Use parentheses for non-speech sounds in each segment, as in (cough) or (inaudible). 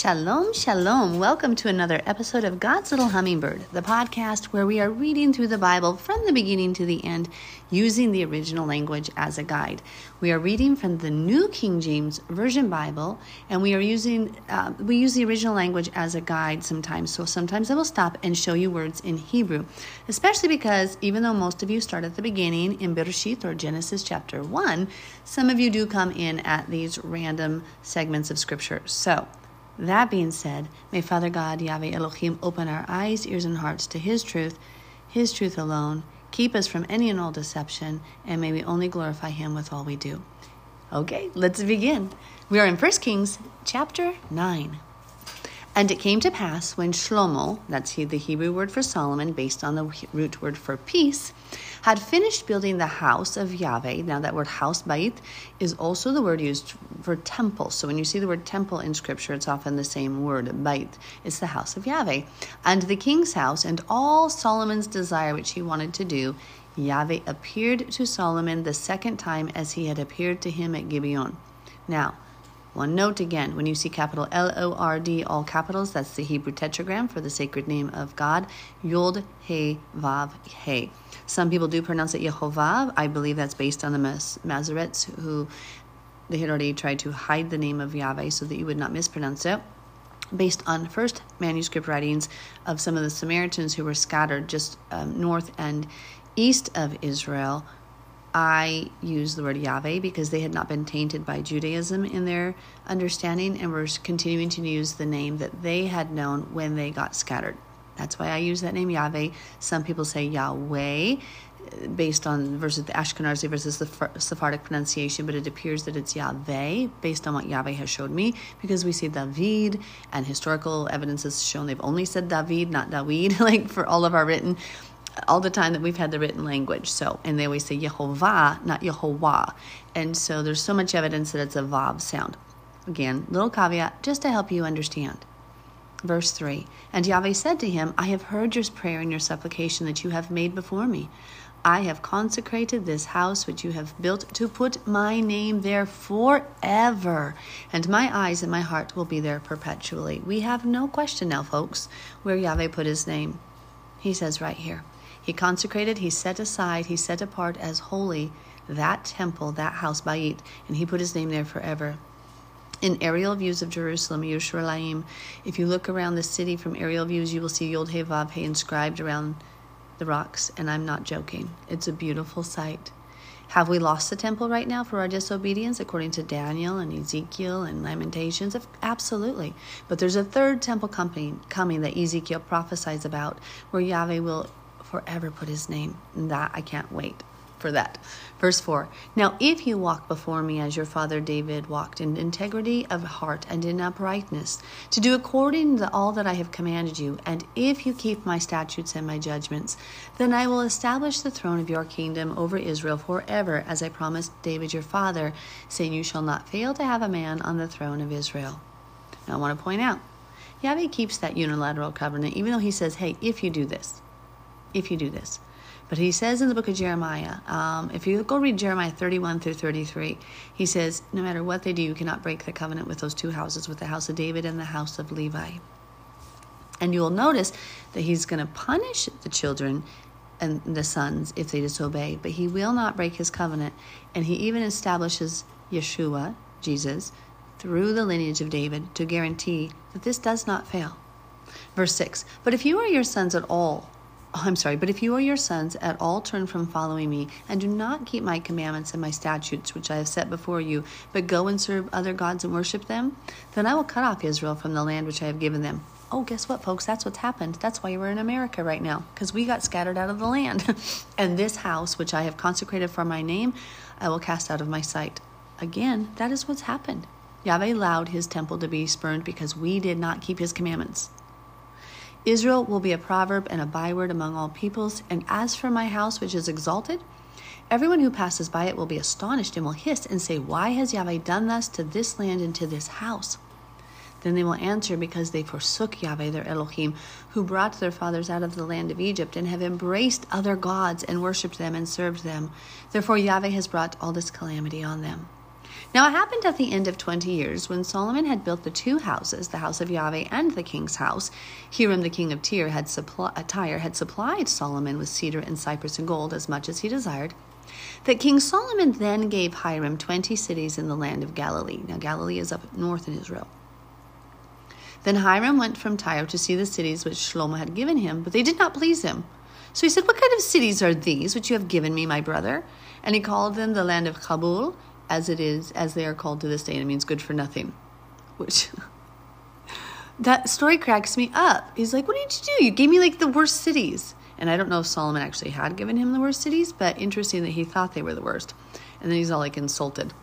Shalom, shalom. Welcome to another episode of God's Little Hummingbird, the podcast where we are reading through the Bible from the beginning to the end using the original language as a guide. We are reading from the New King James Version Bible, and we are using uh, we use the original language as a guide sometimes. So sometimes I will stop and show you words in Hebrew, especially because even though most of you start at the beginning in Bereshit or Genesis chapter one, some of you do come in at these random segments of Scripture. So. That being said, may Father God, Yahweh Elohim, open our eyes, ears, and hearts to His truth, His truth alone. Keep us from any and all deception, and may we only glorify Him with all we do. Okay, let's begin. We are in 1 Kings chapter 9. And it came to pass when Shlomo, that's the Hebrew word for Solomon, based on the root word for peace, had finished building the house of Yahweh. Now, that word house, bait, is also the word used for temple. So when you see the word temple in scripture, it's often the same word, bait. It's the house of Yahweh. And the king's house and all Solomon's desire which he wanted to do, Yahweh appeared to Solomon the second time as he had appeared to him at Gibeon. Now, one note again when you see capital L O R D, all capitals, that's the Hebrew tetragram for the sacred name of God, Yod He Vav He. Some people do pronounce it Yehovah. I believe that's based on the Masoretes who they had already tried to hide the name of Yahweh so that you would not mispronounce it. Based on first manuscript writings of some of the Samaritans who were scattered just um, north and east of Israel, I use the word Yahweh because they had not been tainted by Judaism in their understanding and were continuing to use the name that they had known when they got scattered. That's why I use that name Yahweh. Some people say Yahweh uh, based on versus the Ashkenazi versus the Sephardic pronunciation, but it appears that it's Yahweh based on what Yahweh has showed me because we see David and historical evidence has shown they've only said David, not David, (laughs) like for all of our written all the time that we've had the written language. So, and they always say Yehovah, not Yehovah. And so there's so much evidence that it's a Vav sound. Again, little caveat just to help you understand. Verse 3 And Yahweh said to him, I have heard your prayer and your supplication that you have made before me. I have consecrated this house which you have built to put my name there forever, and my eyes and my heart will be there perpetually. We have no question now, folks, where Yahweh put his name. He says right here. He consecrated, he set aside, he set apart as holy that temple, that house, Bait, and he put his name there forever. In aerial views of Jerusalem, Yerushalayim, if you look around the city from aerial views, you will see Yod He Vav He inscribed around the rocks, and I'm not joking. It's a beautiful sight. Have we lost the temple right now for our disobedience, according to Daniel and Ezekiel and Lamentations? Absolutely. But there's a third temple coming, coming that Ezekiel prophesies about, where Yahweh will forever put his name. And that I can't wait for that. Verse 4 Now, if you walk before me as your father David walked in integrity of heart and in uprightness, to do according to all that I have commanded you, and if you keep my statutes and my judgments, then I will establish the throne of your kingdom over Israel forever, as I promised David your father, saying, You shall not fail to have a man on the throne of Israel. Now, I want to point out, Yahweh keeps that unilateral covenant, even though he says, Hey, if you do this, if you do this. But he says in the book of Jeremiah, um, if you go read Jeremiah 31 through 33, he says, no matter what they do, you cannot break the covenant with those two houses, with the house of David and the house of Levi. And you will notice that he's going to punish the children and the sons if they disobey, but he will not break his covenant. And he even establishes Yeshua, Jesus, through the lineage of David to guarantee that this does not fail. Verse 6 But if you or your sons at all Oh, I'm sorry, but if you or your sons at all turn from following me, and do not keep my commandments and my statutes which I have set before you, but go and serve other gods and worship them, then I will cut off Israel from the land which I have given them. Oh, guess what, folks? That's what's happened. That's why we're in America right now, because we got scattered out of the land. (laughs) and this house, which I have consecrated for my name, I will cast out of my sight. Again, that is what's happened. Yahweh allowed his temple to be spurned because we did not keep his commandments. Israel will be a proverb and a byword among all peoples. And as for my house, which is exalted, everyone who passes by it will be astonished and will hiss and say, Why has Yahweh done thus to this land and to this house? Then they will answer, Because they forsook Yahweh their Elohim, who brought their fathers out of the land of Egypt, and have embraced other gods and worshipped them and served them. Therefore Yahweh has brought all this calamity on them. Now it happened at the end of twenty years, when Solomon had built the two houses, the house of Yahweh and the king's house. Hiram the king of Tyre had, supply, uh, Tyre had supplied Solomon with cedar and cypress and gold as much as he desired. That King Solomon then gave Hiram twenty cities in the land of Galilee. Now Galilee is up north in Israel. Then Hiram went from Tyre to see the cities which Shlomo had given him, but they did not please him. So he said, What kind of cities are these which you have given me, my brother? And he called them the land of Kabul as it is, as they are called to this day, and it means good for nothing. Which (laughs) that story cracks me up. He's like, What did you do? You gave me like the worst cities. And I don't know if Solomon actually had given him the worst cities, but interesting that he thought they were the worst. And then he's all like insulted.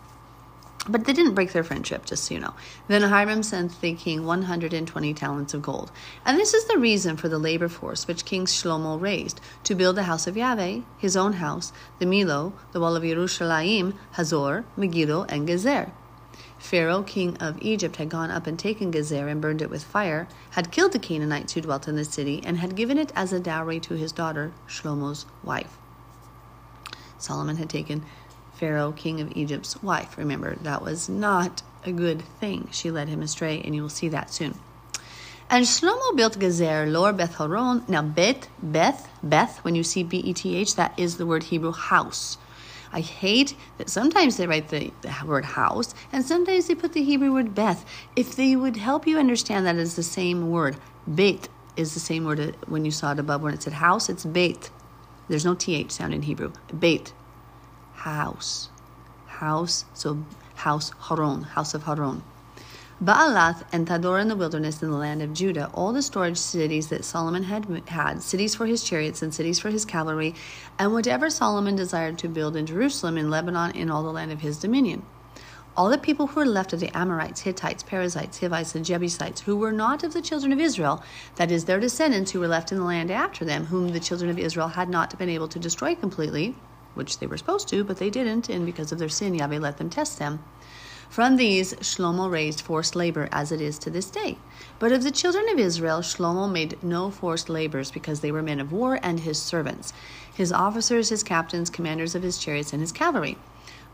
But they didn't break their friendship, just so you know. Then Hiram sent the king 120 talents of gold. And this is the reason for the labor force which King Shlomo raised to build the house of Yahweh, his own house, the Millo, the wall of Yerushalayim, Hazor, Megiddo, and Gezer. Pharaoh, king of Egypt, had gone up and taken Gezer and burned it with fire, had killed the Canaanites who dwelt in the city, and had given it as a dowry to his daughter, Shlomo's wife. Solomon had taken Pharaoh, king of Egypt's wife. Remember, that was not a good thing. She led him astray, and you will see that soon. And Shlomo built Gezer, Lower Beth Horon. Now, Bet, Beth, Beth, when you see B E T H, that is the word Hebrew house. I hate that sometimes they write the, the, word house and sometimes they put the Hebrew word Beth. If they would help you understand that it's the same word, Beit is the same word when you saw it above when it said house, it's Beit. There's no TH sound in Hebrew. Beit house. House, so house Haron, house of Haron. Baalath and Tadmor in the wilderness in the land of Judah, all the storage cities that Solomon had had, cities for his chariots and cities for his cavalry, and whatever Solomon desired to build in Jerusalem, in Lebanon, in all the land of his dominion. All the people who were left of the Amorites, Hittites, Perizzites, Hivites, and Jebusites, who were not of the children of Israel, that is, their descendants who were left in the land after them, whom the children of Israel had not been able to destroy completely, which they were supposed to, but they didn't, and because of their sin, Yahweh let them test them. From these, Shlomo raised forced labor as it is to this day. But of the children of Israel, Shlomo made no forced labors because they were men of war and his servants, his officers, his captains, commanders of his chariots, and his cavalry.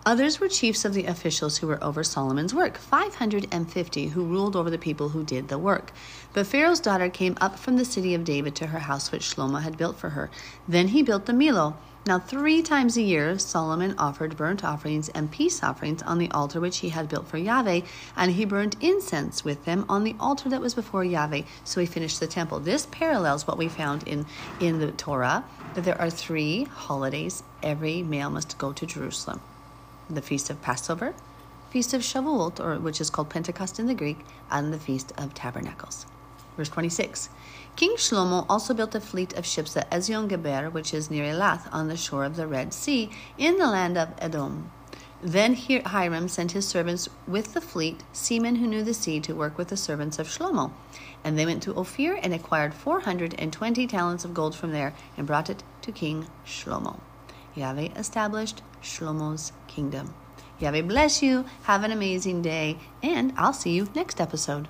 Others were chiefs of the officials who were over Solomon's work, 550 who ruled over the people who did the work. But Pharaoh's daughter came up from the city of David to her house which Shlomo had built for her. Then he built the Millo now, three times a year, Solomon offered burnt offerings and peace offerings on the altar which he had built for Yahweh, and he burned incense with them on the altar that was before Yahweh. So he finished the temple. This parallels what we found in, in the Torah that there are three holidays every male must go to Jerusalem the Feast of Passover, Feast of Shavuot, or which is called Pentecost in the Greek, and the Feast of Tabernacles. Verse 26. King Shlomo also built a fleet of ships at Ezion Geber, which is near Elath, on the shore of the Red Sea, in the land of Edom. Then Hiram sent his servants with the fleet, seamen who knew the sea, to work with the servants of Shlomo. And they went to Ophir and acquired 420 talents of gold from there and brought it to King Shlomo. Yahweh established Shlomo's kingdom. Yahweh bless you. Have an amazing day, and I'll see you next episode.